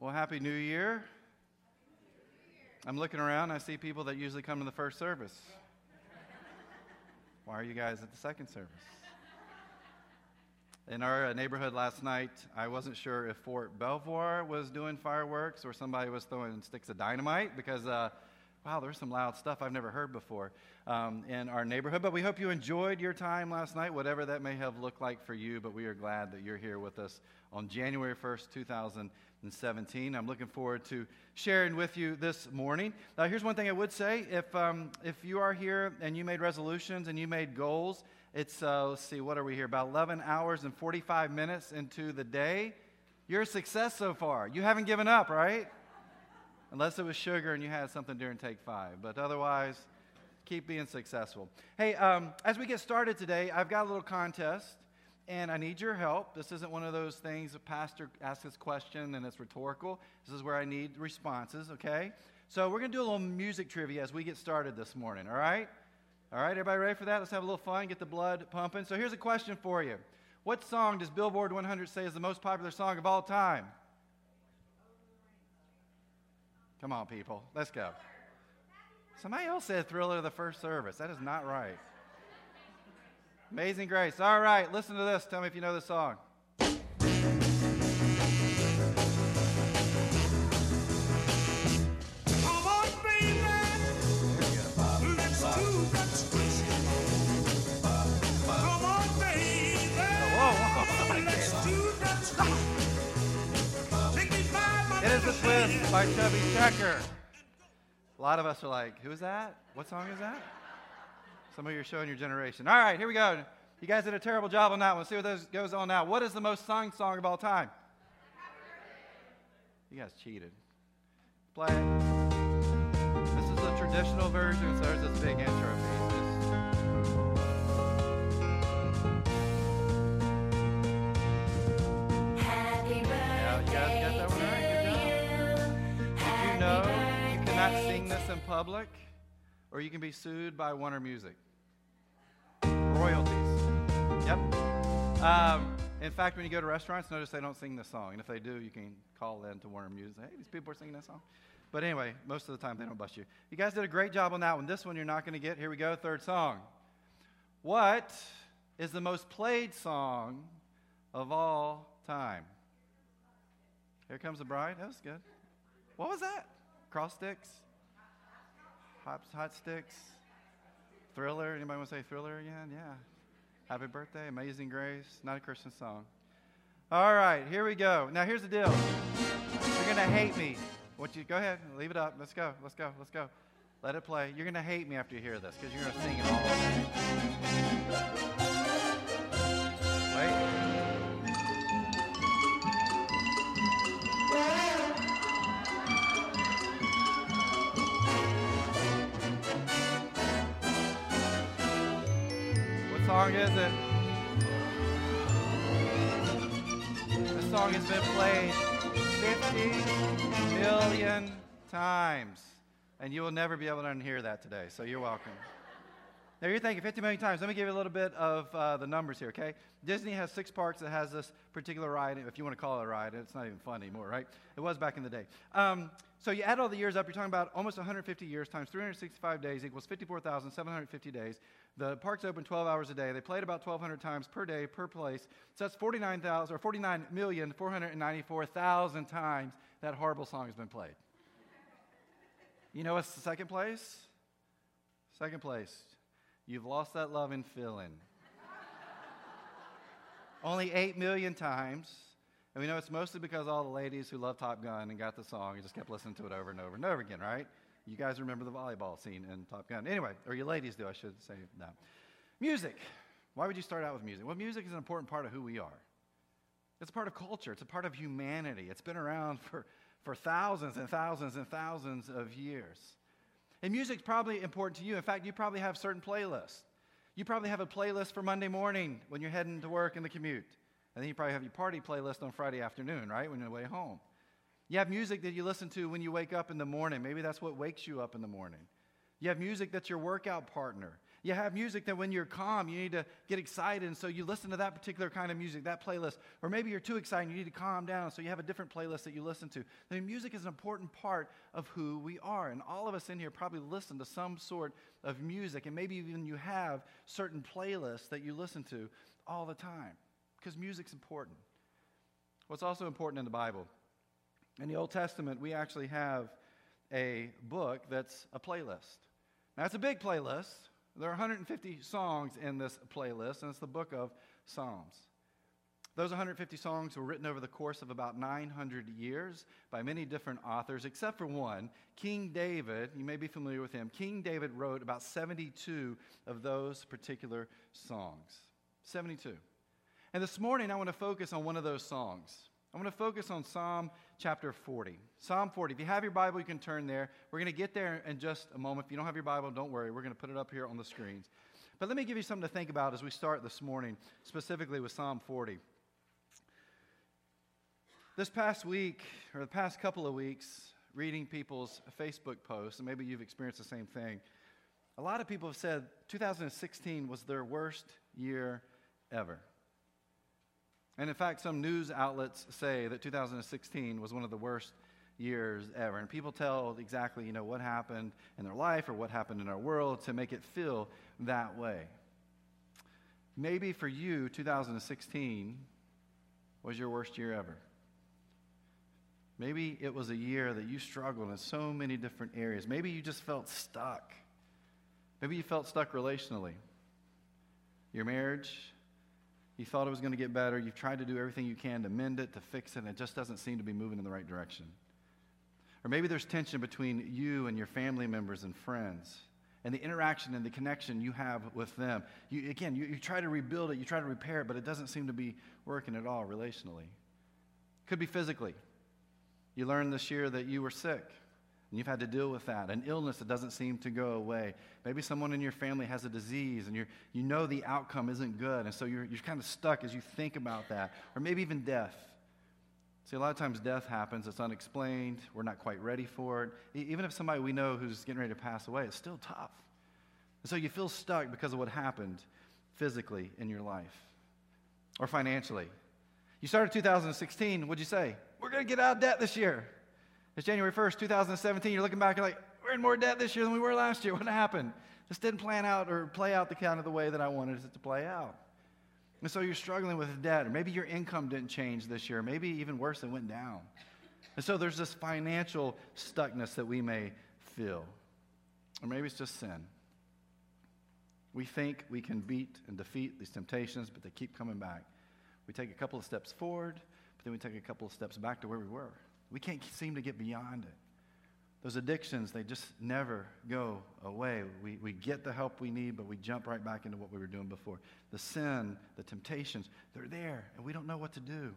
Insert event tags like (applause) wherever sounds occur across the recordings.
Well, Happy New Year. I'm looking around. I see people that usually come to the first service. Why are you guys at the second service? In our uh, neighborhood last night, I wasn't sure if Fort Belvoir was doing fireworks or somebody was throwing sticks of dynamite because, uh, wow, there's some loud stuff I've never heard before um, in our neighborhood. But we hope you enjoyed your time last night, whatever that may have looked like for you. But we are glad that you're here with us on January 1st, 2017. I'm looking forward to sharing with you this morning. Now, here's one thing I would say if, um, if you are here and you made resolutions and you made goals, it's, uh, let's see, what are we here? About 11 hours and 45 minutes into the day. You're a success so far. You haven't given up, right? Unless it was sugar and you had something during take five. But otherwise, keep being successful. Hey, um, as we get started today, I've got a little contest and I need your help. This isn't one of those things a pastor asks his question and it's rhetorical. This is where I need responses, okay? So we're going to do a little music trivia as we get started this morning, all right? All right, everybody ready for that? Let's have a little fun, get the blood pumping. So here's a question for you What song does Billboard 100 say is the most popular song of all time? Come on, people, let's go. Somebody else said Thriller the first service. That is not right. Amazing Grace. All right, listen to this. Tell me if you know the song. Is by Chubby Checker. A lot of us are like, who's that? What song is that? Some of you are showing your generation. All right, here we go. You guys did a terrible job on that one. Let's see what this goes on now. What is the most sung song of all time? You guys cheated. Play. This is the traditional version, so there's this big intro piece. Right. You know you cannot sing this in public, or you can be sued by Warner Music? Um, in fact, when you go to restaurants, notice they don't sing this song. And if they do, you can call in to Warner Music. Hey, these people are singing that song. But anyway, most of the time they don't bust you. You guys did a great job on that one. This one you're not going to get. Here we go, third song. What is the most played song of all time? Here comes the bride. That was good. What was that? Cross sticks? Hot, hot sticks? Thriller? Anybody want to say thriller again? Yeah. Happy birthday, Amazing Grace. Not a Christian song. All right, here we go. Now here's the deal. You're gonna hate me. What you go ahead, leave it up. Let's go. Let's go. Let's go. Let it play. You're gonna hate me after you hear this because you're gonna sing it all. Song is it? This song has been played 50 million times, and you will never be able to unhear that today, so you're welcome. Now you're thinking 50 million times. Let me give you a little bit of uh, the numbers here, okay? Disney has six parks that has this particular ride, if you want to call it a ride. It's not even fun anymore, right? It was back in the day. Um, so you add all the years up, you're talking about almost 150 years times 365 days equals 54,750 days. The parks open 12 hours a day. They played about 1,200 times per day per place. So that's 49,000 or 49,494,000 times that horrible song has been played. You know what's the second place? Second place. You've lost that love and feeling. Only 8 million times. And we know it's mostly because all the ladies who love Top Gun and got the song and just kept listening to it over and over and over again, right? You guys remember the volleyball scene in Top Gun. Anyway, or you ladies do, I should say that. Music. Why would you start out with music? Well, music is an important part of who we are. It's a part of culture, it's a part of humanity. It's been around (laughs) for, for thousands and thousands and thousands of years. And music's probably important to you. In fact, you probably have certain playlists. You probably have a playlist for Monday morning when you're heading to work in the commute. And then you probably have your party playlist on Friday afternoon, right? When you're way home. You have music that you listen to when you wake up in the morning. Maybe that's what wakes you up in the morning. You have music that's your workout partner. You have music that when you're calm, you need to get excited, and so you listen to that particular kind of music, that playlist. Or maybe you're too excited, you need to calm down, so you have a different playlist that you listen to. I mean, music is an important part of who we are, and all of us in here probably listen to some sort of music, and maybe even you have certain playlists that you listen to all the time, because music's important. What's also important in the Bible? In the Old Testament, we actually have a book that's a playlist. Now, it's a big playlist. There are 150 songs in this playlist, and it's the book of Psalms. Those 150 songs were written over the course of about 900 years by many different authors, except for one, King David. You may be familiar with him. King David wrote about 72 of those particular songs. 72. And this morning, I want to focus on one of those songs. I want to focus on Psalm chapter 40. Psalm 40. If you have your Bible, you can turn there. We're going to get there in just a moment. If you don't have your Bible, don't worry. We're going to put it up here on the screens. But let me give you something to think about as we start this morning, specifically with Psalm 40. This past week, or the past couple of weeks, reading people's Facebook posts, and maybe you've experienced the same thing, a lot of people have said 2016 was their worst year ever. And in fact, some news outlets say that 2016 was one of the worst years ever. And people tell exactly, you know, what happened in their life or what happened in our world to make it feel that way. Maybe for you, 2016 was your worst year ever. Maybe it was a year that you struggled in so many different areas. Maybe you just felt stuck. Maybe you felt stuck relationally. Your marriage, you thought it was going to get better. You've tried to do everything you can to mend it, to fix it, and it just doesn't seem to be moving in the right direction. Or maybe there's tension between you and your family members and friends and the interaction and the connection you have with them. You, again, you, you try to rebuild it, you try to repair it, but it doesn't seem to be working at all relationally. Could be physically. You learned this year that you were sick and you've had to deal with that, an illness that doesn't seem to go away. Maybe someone in your family has a disease and you you know the outcome isn't good, and so you're, you're kind of stuck as you think about that. Or maybe even death. See, a lot of times death happens, it's unexplained, we're not quite ready for it. Even if somebody we know who's getting ready to pass away, it's still tough. And so you feel stuck because of what happened physically in your life or financially. You started 2016, what'd you say? We're going to get out of debt this year. It's January 1st, 2017. You're looking back, you're like, we're in more debt this year than we were last year. What happened? This didn't plan out or play out the kind of the way that I wanted it to play out. And so you're struggling with debt, or maybe your income didn't change this year. Maybe even worse, it went down. And so there's this financial stuckness that we may feel. Or maybe it's just sin. We think we can beat and defeat these temptations, but they keep coming back. We take a couple of steps forward, but then we take a couple of steps back to where we were. We can't seem to get beyond it. Those addictions, they just never go away. We, we get the help we need, but we jump right back into what we were doing before. The sin, the temptations, they're there, and we don't know what to do.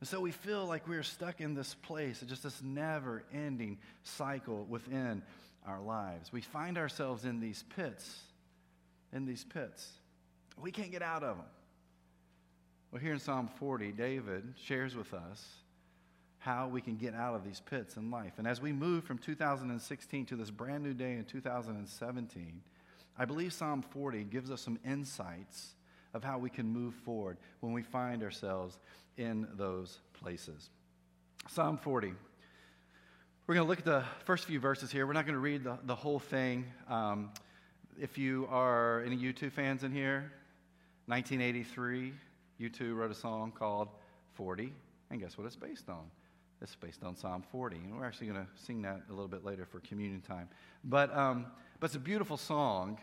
And so we feel like we're stuck in this place, just this never ending cycle within our lives. We find ourselves in these pits, in these pits. We can't get out of them. Well, here in Psalm 40, David shares with us how we can get out of these pits in life. And as we move from 2016 to this brand new day in 2017, I believe Psalm 40 gives us some insights of how we can move forward when we find ourselves in those places. Psalm 40. We're going to look at the first few verses here. We're not going to read the, the whole thing. Um, if you are any U2 fans in here, 1983, U2 wrote a song called 40, and guess what it's based on? It's based on Psalm 40. And we're actually going to sing that a little bit later for communion time. But, um, but it's a beautiful song.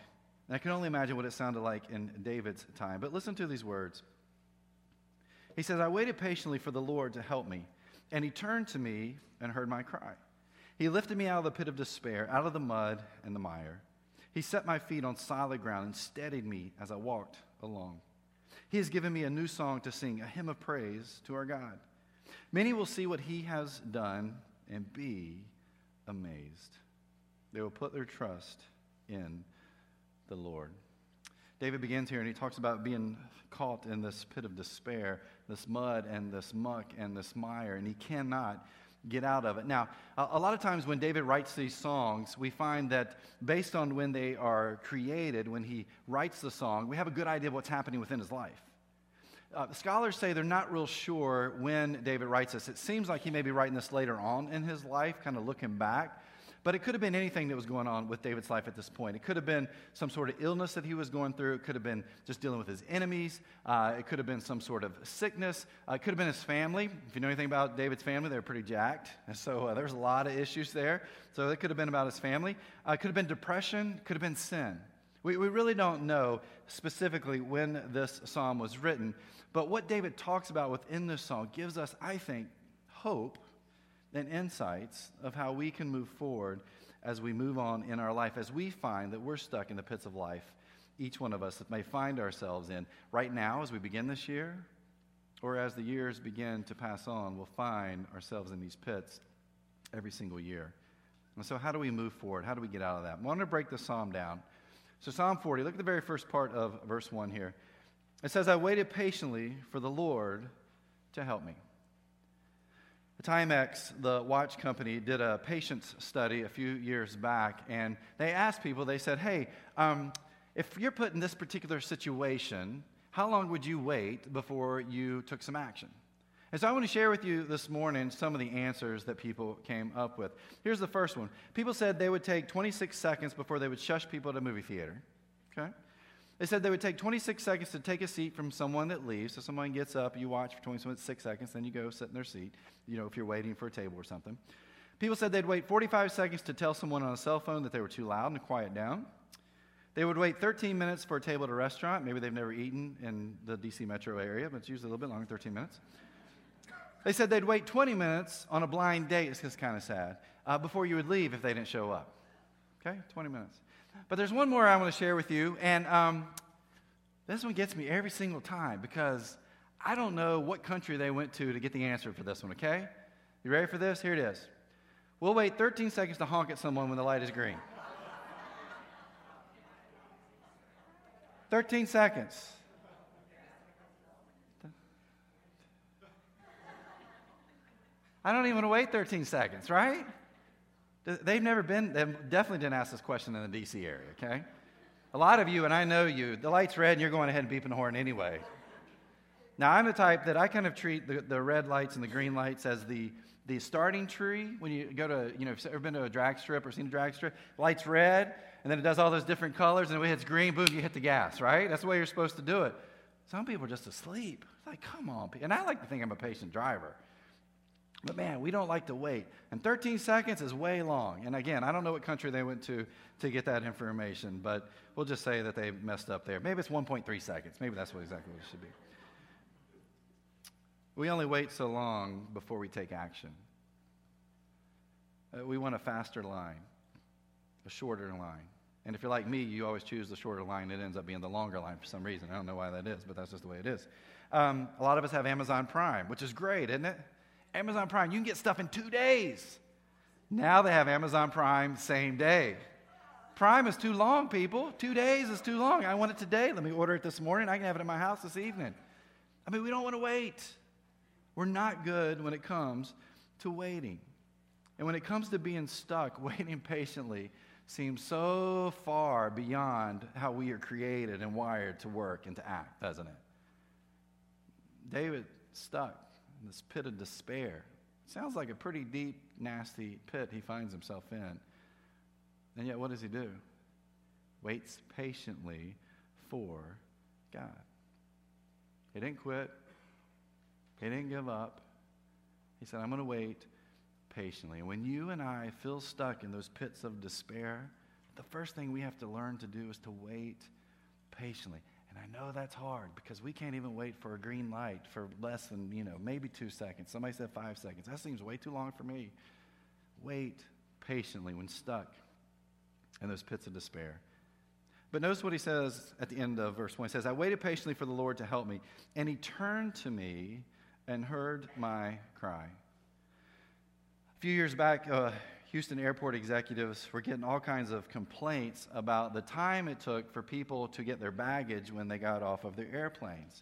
And I can only imagine what it sounded like in David's time. But listen to these words. He says, I waited patiently for the Lord to help me, and he turned to me and heard my cry. He lifted me out of the pit of despair, out of the mud and the mire. He set my feet on solid ground and steadied me as I walked along. He has given me a new song to sing, a hymn of praise to our God. Many will see what he has done and be amazed. They will put their trust in the Lord. David begins here and he talks about being caught in this pit of despair, this mud and this muck and this mire, and he cannot get out of it. Now, a, lot of times when David writes these songs, we find that based on when they are created, when he writes the song, we have a good idea of what's happening within his life. Uh, scholars say they're not real sure when David writes this. It seems like he may be writing this later on in his life, kind of looking back. But it could have been anything that was going on with David's life at this point. It could have been some sort of illness that he was going through. It could have been just dealing with his enemies. Uh, it could have been some sort of sickness. Uh, it could have been his family. If you know anything about David's family, they're pretty jacked. And (laughs) so uh, there's a lot of issues there. So it could have been about his family. Uh, it could have been depression. It could have been sin. We, we really don't know specifically when this psalm was written. But what David talks about within this song gives us, I think, hope and insights of how we can move forward as we move on in our life, as we find that we're stuck in the pits of life, each one of us may find ourselves in right now as we begin this year, or as the years begin to pass on, we'll find ourselves in these pits every single year. And so, how do we move forward? How do we get out of that? I want to break the psalm down. So, Psalm 40, look at the very first part of verse 1 here. It says, I waited patiently for the Lord to help me. Timex, the watch company, did a patience study a few years back, and they asked people, they said, Hey, um, if you're put in this particular situation, how long would you wait before you took some action? And so I want to share with you this morning some of the answers that people came up with. Here's the first one people said they would take 26 seconds before they would shush people at a movie theater. Okay? They said they would take 26 seconds to take a seat from someone that leaves. So someone gets up, you watch for 26 seconds, then you go sit in their seat, you know, if you're waiting for a table or something. People said they'd wait 45 seconds to tell someone on a cell phone that they were too loud and to quiet down. They would wait 13 minutes for a table at a restaurant. Maybe they've never eaten in the DC metro area, but it's usually a little bit longer, 13 minutes. They said they'd wait 20 minutes on a blind date. It's just kind of sad. Uh, before you would leave if they didn't show up. Okay, 20 minutes. But there's one more I want to share with you, and um, this one gets me every single time because I don't know what country they went to to get the answer for this one, okay? You ready for this? Here it is. We'll wait 13 seconds to honk at someone when the light is green. 13 seconds. I don't even want to wait 13 seconds, right? They've never been, they definitely didn't ask this question in the DC area, okay? A lot of you, and I know you, the light's red and you're going ahead and beeping the horn anyway. Now, I'm the type that I kind of treat the, the red lights and the green lights as the, the starting tree. When you go to, you know, if you've ever been to a drag strip or seen a drag strip, light's red, and then it does all those different colors, and when it hits green, boom, you hit the gas, right? That's the way you're supposed to do it. Some people are just asleep. It's like, come on. And I like to think I'm a patient driver. But man, we don't like to wait. And 13 seconds is way long. And again, I don't know what country they went to to get that information, but we'll just say that they messed up there. Maybe it's 1.3 seconds. Maybe that's what exactly what it should be. We only wait so long before we take action. Uh, we want a faster line, a shorter line. And if you're like me, you always choose the shorter line. It ends up being the longer line for some reason. I don't know why that is, but that's just the way it is. Um, a lot of us have Amazon Prime, which is great, isn't it? Amazon Prime, you can get stuff in two days. Now they have Amazon Prime same day. Prime is too long, people. Two days is too long. I want it today. Let me order it this morning. I can have it in my house this evening. I mean, we don't want to wait. We're not good when it comes to waiting. And when it comes to being stuck, (laughs) waiting patiently seems so far beyond how we are created and wired to work and to act, doesn't it? David stuck in this pit of despair. Sounds like a pretty deep, nasty pit he finds himself in. And yet, what does he do? Waits patiently for God. He didn't quit, he didn't give up. He said, I'm going to wait patiently. And when you and I feel stuck in those pits of despair, the first thing we have to learn to do is to wait patiently. And I know that's hard because we can't even wait for a green light for less than, you know, maybe two seconds. Somebody said five seconds. That seems way too long for me. Wait patiently when stuck in those pits of despair. But notice what he says at the end of verse 1. He says, I waited patiently for the Lord to help me, and he turned to me and heard my cry. A few years back, uh, Houston airport executives were getting all kinds of complaints about the time it took for people to get their baggage when they got off of their airplanes.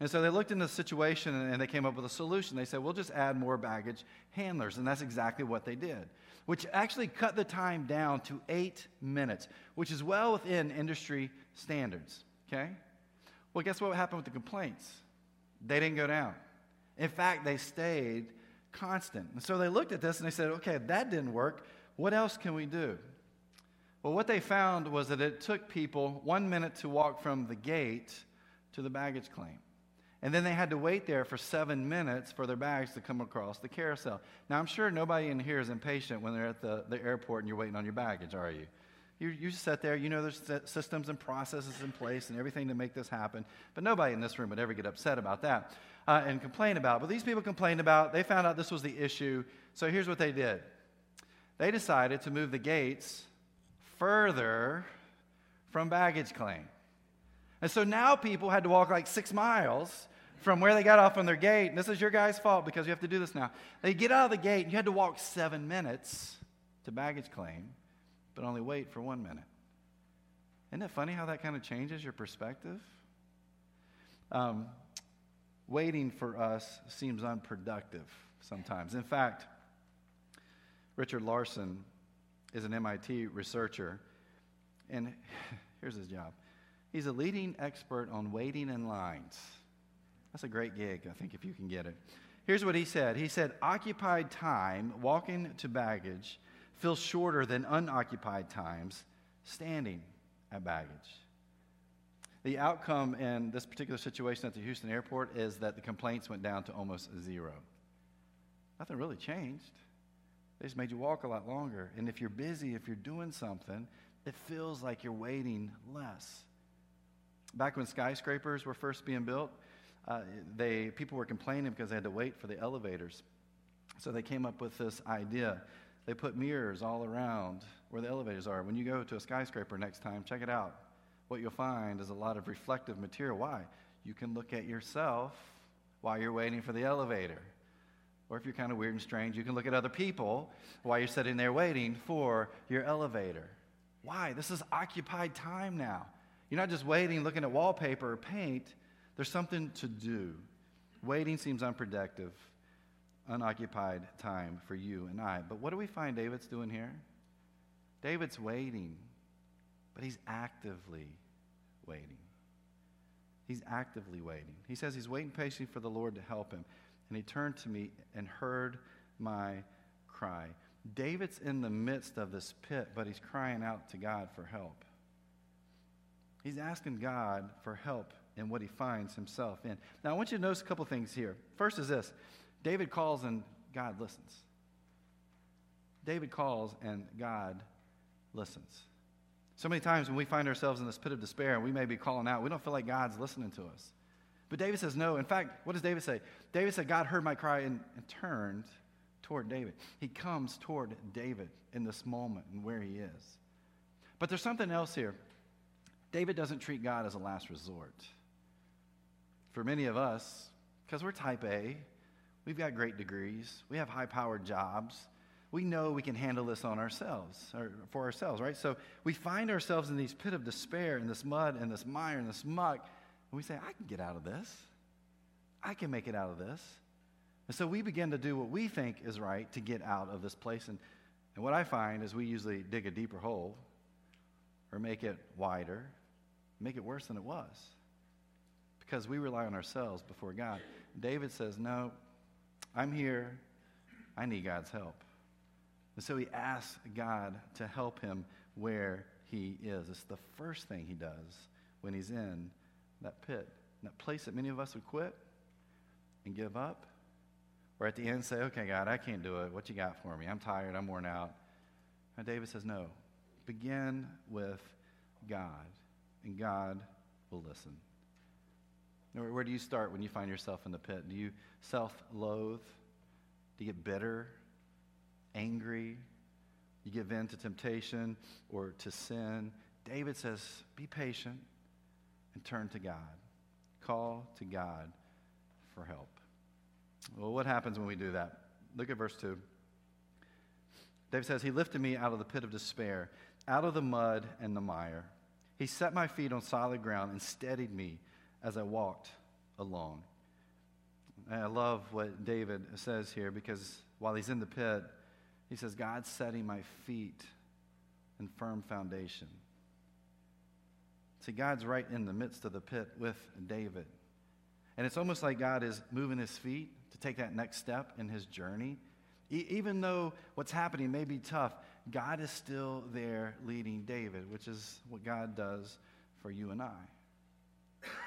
And so they looked into the situation and they came up with a solution. They said, we'll just add more baggage handlers. And that's exactly what they did, which actually cut the time down to eight minutes, which is well within industry standards. Okay? Well, guess what happened with the complaints? They didn't go down. In fact, they stayed constant. And so they looked at this and they said, okay, that didn't work. What else can we do? Well, what they found was that it took people one minute to walk from the gate to the baggage claim. And then they had to wait there for seven minutes for their bags to come across the carousel. Now, I'm sure nobody in here is impatient when they're at the, the airport and you're waiting on your baggage, are you? You, you sit there, you know there's systems and processes in place and everything to make this happen, but nobody in this room would ever get upset about that uh, and complain about. But these people complained about, they found out this was the issue, so here's what they did. They decided to move the gates further from baggage claim. And so now people had to walk like six miles from where they got off on their gate. And this is your guy's fault because you have to do this now. They get out of the gate, and you had to walk seven minutes to baggage claim but only wait for one minute. Isn't it funny how that kind of changes your perspective? Um, waiting for us seems unproductive sometimes. In fact, Richard Larson is an MIT researcher, and (laughs) here's his job. He's a leading expert on waiting in lines. That's a great gig, I think, if you can get it. Here's what he said He said, occupied time walking to baggage feels shorter than unoccupied times standing at baggage. The outcome in this particular situation at the Houston airport is that the complaints went down to almost zero. Nothing really changed. They just made you walk a lot longer. And if you're busy, if you're doing something, it feels like you're waiting less. Back when skyscrapers were first being built, uh, they, people were complaining because they had to wait for the elevators. So they came up with this idea they put mirrors all around where the elevators are. When you go to a skyscraper next time, check it out. What you'll find is a lot of reflective material. Why? You can look at yourself while you're waiting for the elevator. Or if you're kind of weird and strange, you can look at other people while you're sitting there waiting for your elevator. Why? This is occupied time now. You're not just waiting, looking at wallpaper or paint. There's something to do. Waiting seems unproductive unoccupied time for you and I. But what do we find David's doing here? David's waiting, but he's actively waiting. He's actively waiting. He says he's waiting patiently for the Lord to help him. And he turned to me and heard my cry. David's in the midst of this pit, but he's crying out to God for help. He's asking God for help in what he finds himself in. Now, I want you to notice a couple things here. First is this David calls and God listens. David calls and God listens. So many times when we find ourselves in this pit of despair and we may be calling out, we don't feel like God's listening to us. But David says no. In fact, what does David say? David said, God heard my cry and, and turned toward David. He comes toward David in this moment and where he is. But there's something else here. David doesn't treat God as a last resort. For many of us, because we're type A, We've got great degrees. We have high powered jobs. We know we can handle this on ourselves, or for ourselves, right? So we find ourselves in these pit of despair, in this mud, and this mire, and this muck, and we say, I can get out of this. I can make it out of this. And so we begin to do what we think is right to get out of this place. And, and what I find is we usually dig a deeper hole or make it wider, make it worse than it was because we rely on ourselves before God. David says, No, I'm here. I need God's help. And so he asks God to help him where he is. It's the first thing he does when he's in that pit, that place that many of us would quit and give up. Or at the end say, okay, God, I can't do it. What you got for me? I'm tired. I'm worn out. And David says, no. Begin with God, and God will listen. Where do you start when you find yourself in the pit? Do you self loathe? Do you get bitter, angry? You give in to temptation or to sin? David says, be patient and turn to God. Call to God for help. Well, what happens when we do that? Look at verse 2. David says, He lifted me out of the pit of despair, out of the mud and the mire. He set my feet on solid ground and steadied me as I walked along. And I love what David says here because while he's in the pit, he says, God's setting my feet in firm foundation. See, God's right in the midst of the pit with David. And it's almost like God is moving his feet to take that next step in his journey. E- even though what's happening may be tough, God is still there leading David, which is what God does for you and I.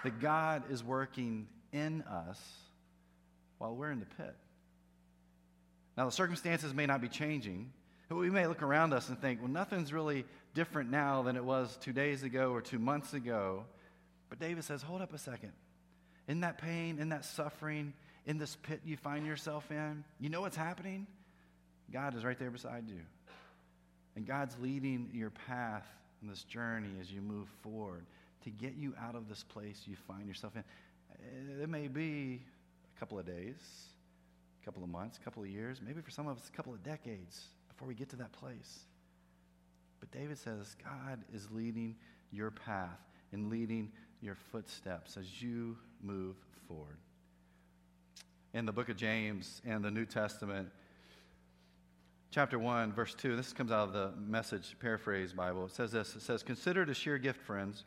That God is working in us while we're in the pit. Now, the circumstances may not be changing. We may look around us and think, well, nothing's really different now than it was two days ago or two months ago. But David says, hold up a second. In that pain, in that suffering, in this pit you find yourself in, you know what's happening? God is right there beside you. And God's leading your path in this journey as you move forward to get you out of this place you find yourself in. Eh, it may be a couple of days, a couple of months, a couple of years, maybe for some of us, a couple of decades before we get to that place. But David says, God is leading your path and leading your footsteps as you move forward. In the book of James and the New Testament, chapter 1, verse 2, this comes out of the message paraphrase Bible. It says this It says, Consider it a sheer gift, friends,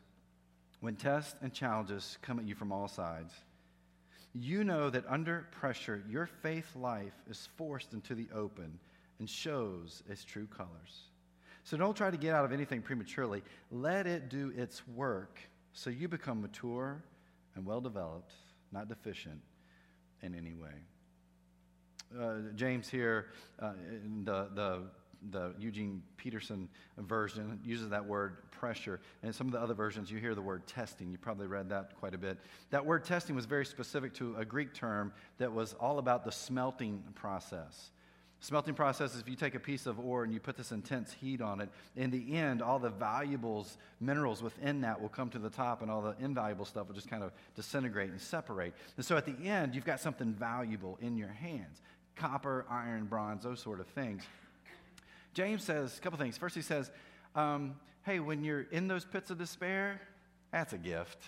when tests and challenges come at you from all sides. You know that under pressure, your faith life is forced into the open and shows its true colors. So don't try to get out of anything prematurely. Let it do its work so you become mature and well developed, not deficient in any way. Uh, James here, uh, in the, the, the Eugene Peterson version, uses that word pressure. And some of the other versions, you hear the word testing. You probably read that quite a bit. That word testing was very specific to a Greek term that was all about the smelting process. Smelting process is if you take a piece of ore and you put this intense heat on it, in the end, all the valuables, minerals within that will come to the top, and all the invaluable stuff will just kind of disintegrate and separate. And so at the end, you've got something valuable in your hands copper, iron, bronze, those sort of things. James says a couple things. First, he says, um, hey, when you're in those pits of despair, that's a gift.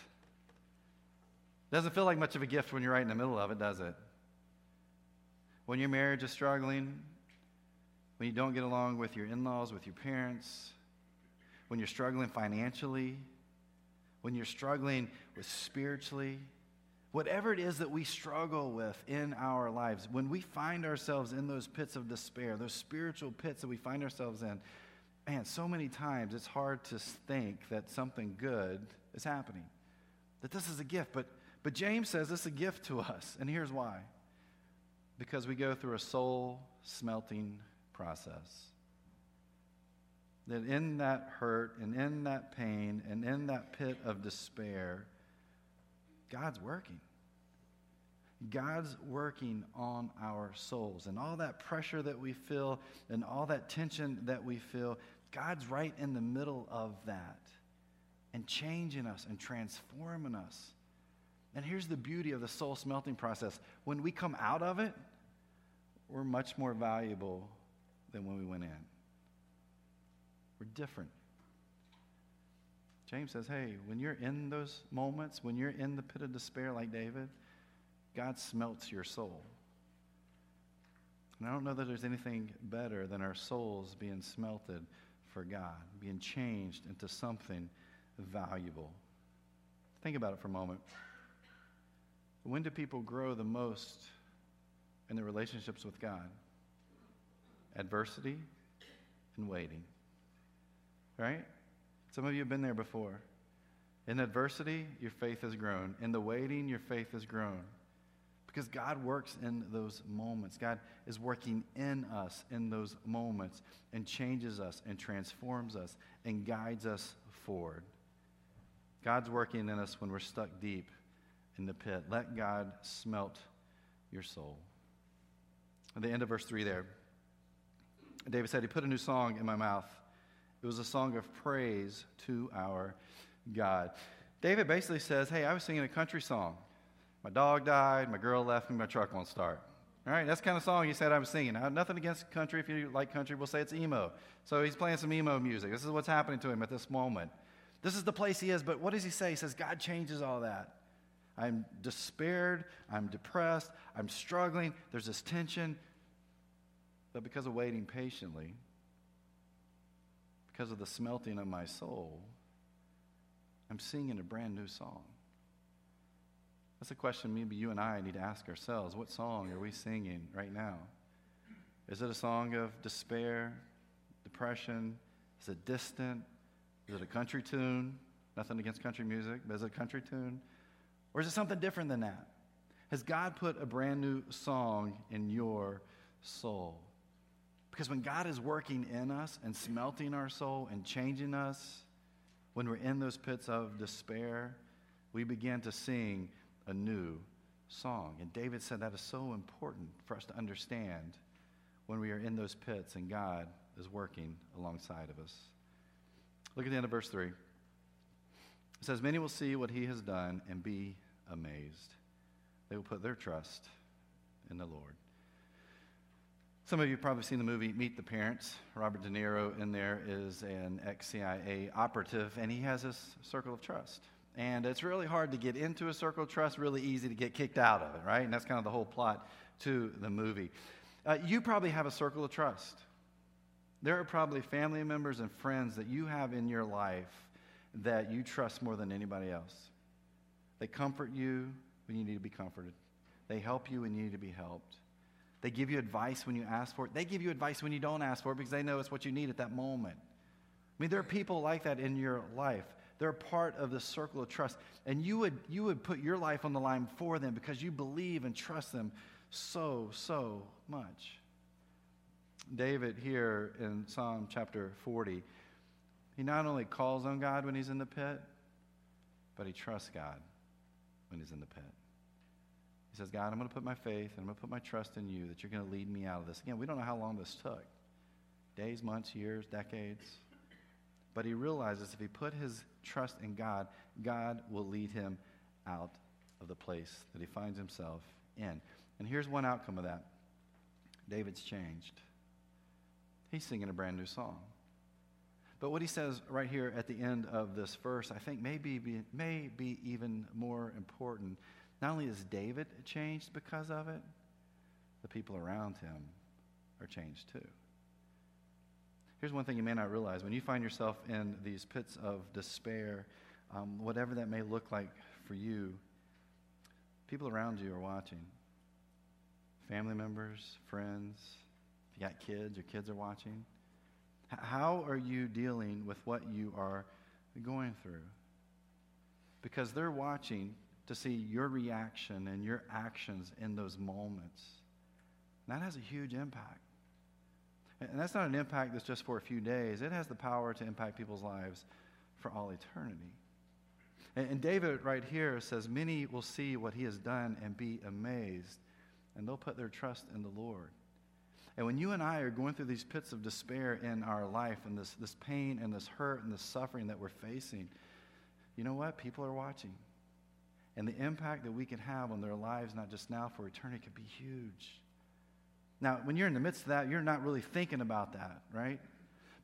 Doesn't feel like much of a gift when you're right in the middle of it, does it? When your marriage is struggling, when you don't get along with your in laws, with your parents, when you're struggling financially, when you're struggling with spiritually, whatever it is that we struggle with in our lives, when we find ourselves in those pits of despair, those spiritual pits that we find ourselves in, man, so many times it's hard to think that something good is happening, that this is a gift. But, but James says is a gift to us, and here's why because we go through a soul smelting process. That in that hurt and in that pain and in that pit of despair, God's working. God's working on our souls. And all that pressure that we feel and all that tension that we feel, God's right in the middle of that and changing us and transforming us. And here's the beauty of the soul smelting process when we come out of it, we're much more valuable than when we went in. We're different. James says, hey, when you're in those moments, when you're in the pit of despair like David, God smelts your soul. And I don't know that there's anything better than our souls being smelted for God, being changed into something valuable. Think about it for a moment. When do people grow the most in their relationships with God? Adversity and waiting. Right? Some of you have been there before. In adversity, your faith has grown. In the waiting, your faith has grown. Because God works in those moments. God is working in us in those moments and changes us and transforms us and guides us forward. God's working in us when we're stuck deep in the pit. Let God smelt your soul. At the end of verse 3 there, David said, He put a new song in my mouth. It was a song of praise to our God. David basically says, Hey, I was singing a country song. My dog died, my girl left me, my truck won't start. All right, that's kind of song he said I was singing. Now, nothing against country. If you like country, we'll say it's emo. So he's playing some emo music. This is what's happening to him at this moment. This is the place he is, but what does he say? He says, God changes all that. I'm despaired. I'm depressed. I'm struggling. There's this tension. But because of waiting patiently, because of the smelting of my soul, I'm singing a brand new song. That's a question maybe you and I need to ask ourselves. What song are we singing right now? Is it a song of despair, depression? Is it distant? Is it a country tune? Nothing against country music, but is it a country tune? Or is it something different than that? Has God put a brand new song in your soul? Because when God is working in us and smelting our soul and changing us, when we're in those pits of despair, we begin to sing a new song. And David said that is so important for us to understand when we are in those pits and God is working alongside of us. Look at the end of verse 3. It says, Many will see what he has done and be amazed. They will put their trust in the Lord. Some of you have probably seen the movie Meet the Parents. Robert De Niro in there is an ex CIA operative, and he has this circle of trust. And it's really hard to get into a circle of trust, really easy to get kicked out of it, right? And that's kind of the whole plot to the movie. Uh, you probably have a circle of trust. There are probably family members and friends that you have in your life that you trust more than anybody else. They comfort you when you need to be comforted, they help you when you need to be helped. They give you advice when you ask for it. They give you advice when you don't ask for it because they know it's what you need at that moment. I mean, there are people like that in your life. They're part of the circle of trust. And you would, you would put your life on the line for them because you believe and trust them so, so much. David, here in Psalm chapter 40, he not only calls on God when he's in the pit, but he trusts God when he's in the pit. He says, God, I'm going to put my faith and I'm going to put my trust in you that you're going to lead me out of this. Again, we don't know how long this took days, months, years, decades. But he realizes if he put his trust in God, God will lead him out of the place that he finds himself in. And here's one outcome of that David's changed. He's singing a brand new song. But what he says right here at the end of this verse, I think may be, may be even more important. Not only is David changed because of it, the people around him are changed too. Here's one thing you may not realize when you find yourself in these pits of despair, um, whatever that may look like for you, people around you are watching. Family members, friends, if you got kids, your kids are watching. How are you dealing with what you are going through? Because they're watching to see your reaction and your actions in those moments. And that has a huge impact. And that's not an impact that's just for a few days, it has the power to impact people's lives for all eternity. And, David, right here, says, Many will see what he has done and be amazed, and they'll put their trust in the Lord. And when you and I are going through these pits of despair in our life and this, this pain and this hurt and this suffering that we're facing, you know what? People are watching. And the impact that we can have on their lives, not just now, for eternity, could be huge. Now, when you're in the midst of that, you're not really thinking about that, right?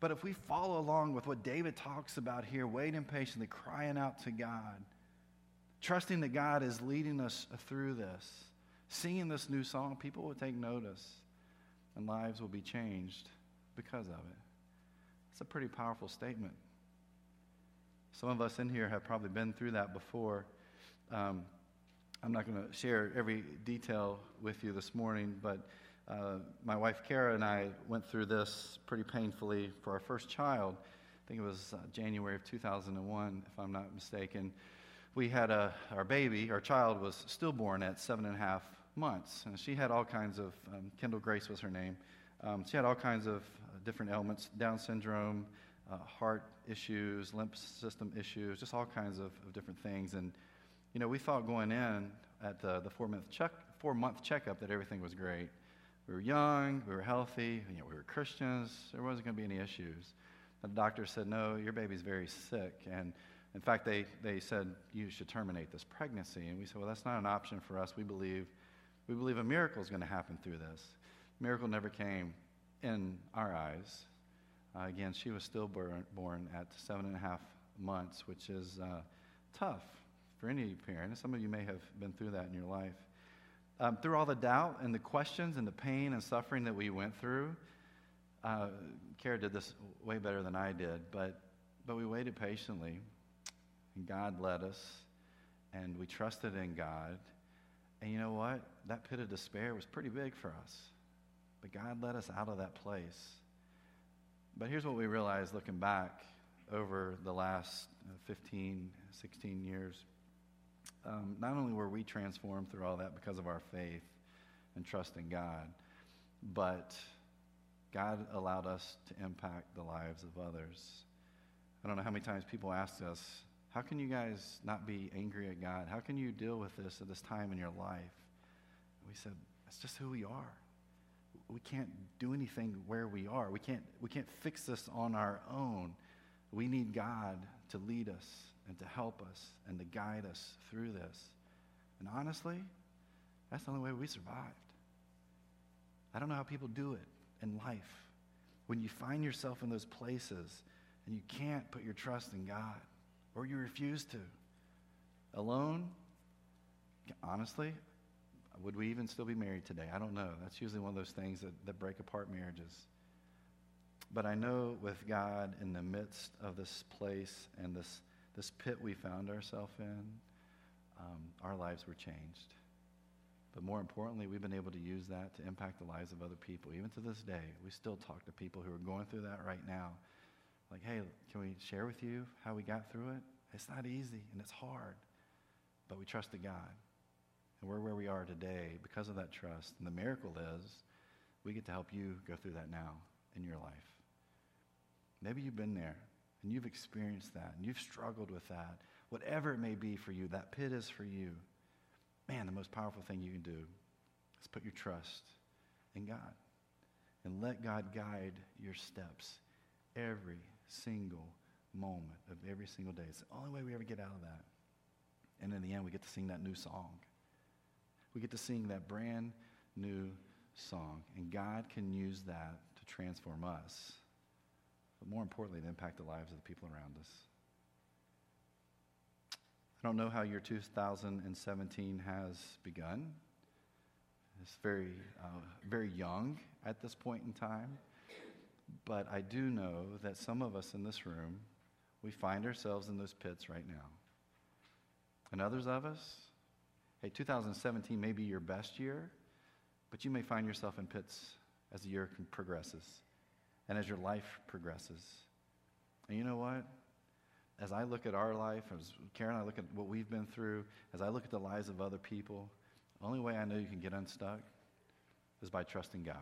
But if we follow along with what David talks about here, waiting patiently, crying out to God, trusting that God is leading us through this, singing this new song, people will take notice and lives will be changed because of it. It's a pretty powerful statement. Some of us in here have probably been through that before. Um, I'm not going to share every detail with you this morning, but uh, my wife Kara and I went through this pretty painfully for our first child. I think it was uh, January of 2001, if I'm not mistaken. We had a, our baby, our child was stillborn at seven and a half months. And she had all kinds of, um, Kendall Grace was her name. Um, she had all kinds of uh, different ailments Down syndrome, uh, heart issues, lymph system issues, just all kinds of, of, different things. And, you know, we thought going in at the, the four, month check, four month checkup that everything was great. We were young, we were healthy, you know, we were Christians, there wasn't going to be any issues. The doctor said, No, your baby's very sick. And in fact, they, they said, You should terminate this pregnancy. And we said, Well, that's not an option for us. We believe, we believe a miracle is going to happen through this. Miracle never came in our eyes. Uh, again, she was still born, born, at seven and a half months, which is uh, tough for any parent. Some of you may have been through that in your life. Um, through all the doubt and the questions and the pain and suffering that we went through, uh, Kara did this way better than I did, but, but we waited patiently, and God led us, and we trusted in God. And you know what? That pit of despair was pretty big for us. But God led us out of that place. But here's what we realized looking back over the last uh, 15, 16 years. Um, not only were we transformed through all that because of our faith and trust in God, but God allowed us to impact the lives of others. I don't know how many times people ask us, How can you guys not be angry at God? How can you deal with this at this time in your life? We said, That's just who we are. We can't do anything where we are. We can't, we can't fix this on our own. We need God to lead us and to help us and to guide us through this. And honestly, that's the only way we survived. I don't know how people do it in life when you find yourself in those places and you can't put your trust in God or you refuse to. Alone, honestly, would we even still be married today? I don't know. That's usually one of those things that, that break apart marriages. But I know with God in the midst of this place and this, this pit we found ourselves in, um, our lives were changed. But more importantly, we've been able to use that to impact the lives of other people. Even to this day, we still talk to people who are going through that right now. Like, hey, can we share with you how we got through it? It's not easy and it's hard, but we trusted God. And we're where we are today because of that trust. And the miracle is we get to help you go through that now in your life. Maybe you've been there and you've experienced that and you've struggled with that. Whatever it may be for you, that pit is for you. Man, the most powerful thing you can do is put your trust in God and let God guide your steps every single moment of every single day. It's the only way we ever get out of that. And in the end, we get to sing that new song. We get to sing that brand new song. And God can use that to transform us but more importantly, to impact the lives of the people around us. I don't know how your 2017 has begun. It's very, uh, very young at this point in time. But I do know that some of us in this room, we find ourselves in those pits right now. And others of us, hey, 2017 may be your best year, but you may find yourself in pits as the year progresses and as your life progresses. And you know what? As I look at our life, as Karen and I look at what we've been through, as I look at the lives of other people, the only way I know you can get unstuck is by trusting God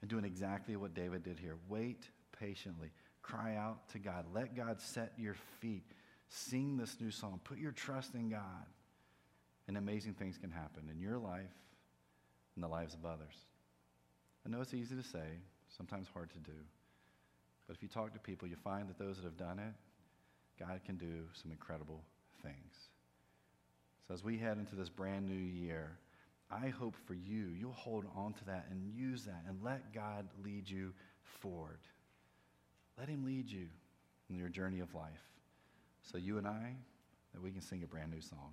and doing exactly what David did here. Wait patiently. Cry out to God. Let God set your feet. Sing this new song. Put your trust in God. And amazing things can happen in your life and the lives of others. I know it's easy to say, sometimes hard to do. But if you talk to people, you find that those that have done it, God can do some incredible things. So as we head into this brand new year, I hope for you, you'll hold on to that and use that and let God lead you forward. Let Him lead you in your journey of life so you and I, that we can sing a brand new song.